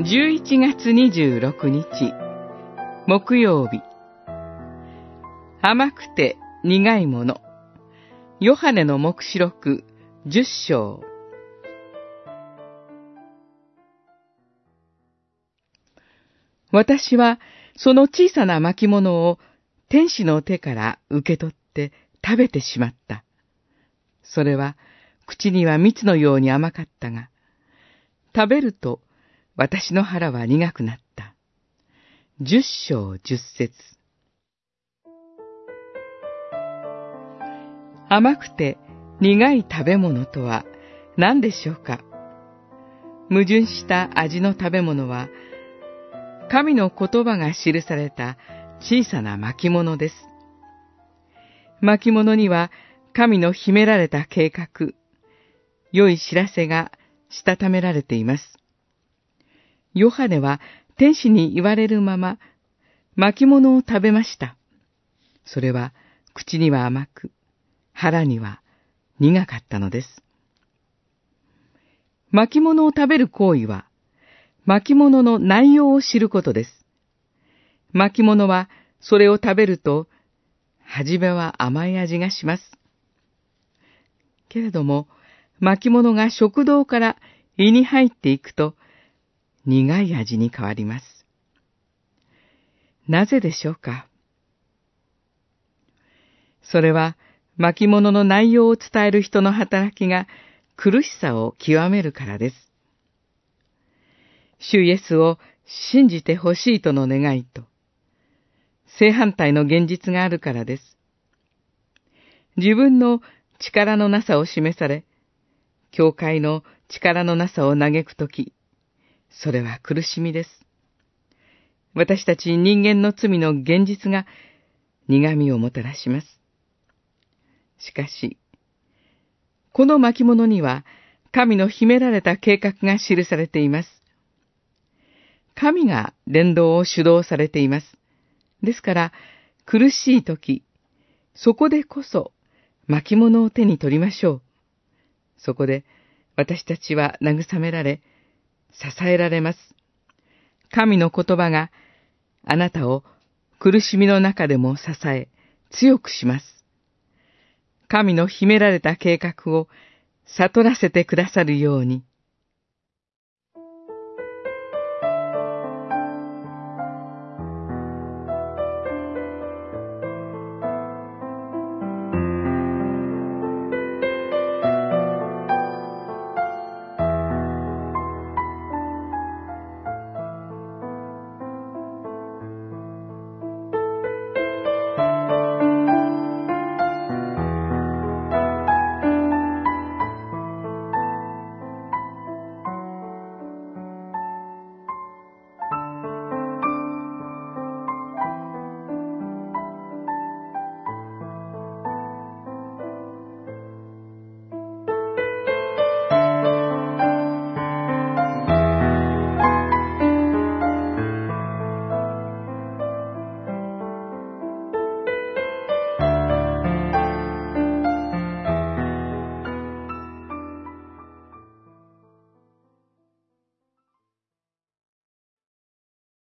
11月26日、木曜日。甘くて苦いもの。ヨハネの目視録10章。私はその小さな巻物を天使の手から受け取って食べてしまった。それは口には蜜のように甘かったが、食べると私の腹は苦くなった。十章十節甘くて苦い食べ物とは何でしょうか？矛盾した味の食べ物は、神の言葉が記された小さな巻物です。巻物には神の秘められた計画、良い知らせがしたためられています。ヨハネは天使に言われるまま巻物を食べました。それは口には甘く、腹には苦かったのです。巻物を食べる行為は、巻物の内容を知ることです。巻物はそれを食べると、はじめは甘い味がします。けれども、巻物が食道から胃に入っていくと、苦い味に変わります。なぜでしょうか？それは、巻物の内容を伝える人の働きが苦しさを極めるからです。主イエスを信じてほしいとの願いと、正反対の現実があるからです。自分の力のなさを示され、教会の力のなさを嘆くとき、それは苦しみです。私たち人間の罪の現実が苦みをもたらします。しかし、この巻物には神の秘められた計画が記されています。神が伝道を主導されています。ですから、苦しい時、そこでこそ巻物を手に取りましょう。そこで私たちは慰められ、支えられます。神の言葉があなたを苦しみの中でも支え、強くします。神の秘められた計画を悟らせてくださるように、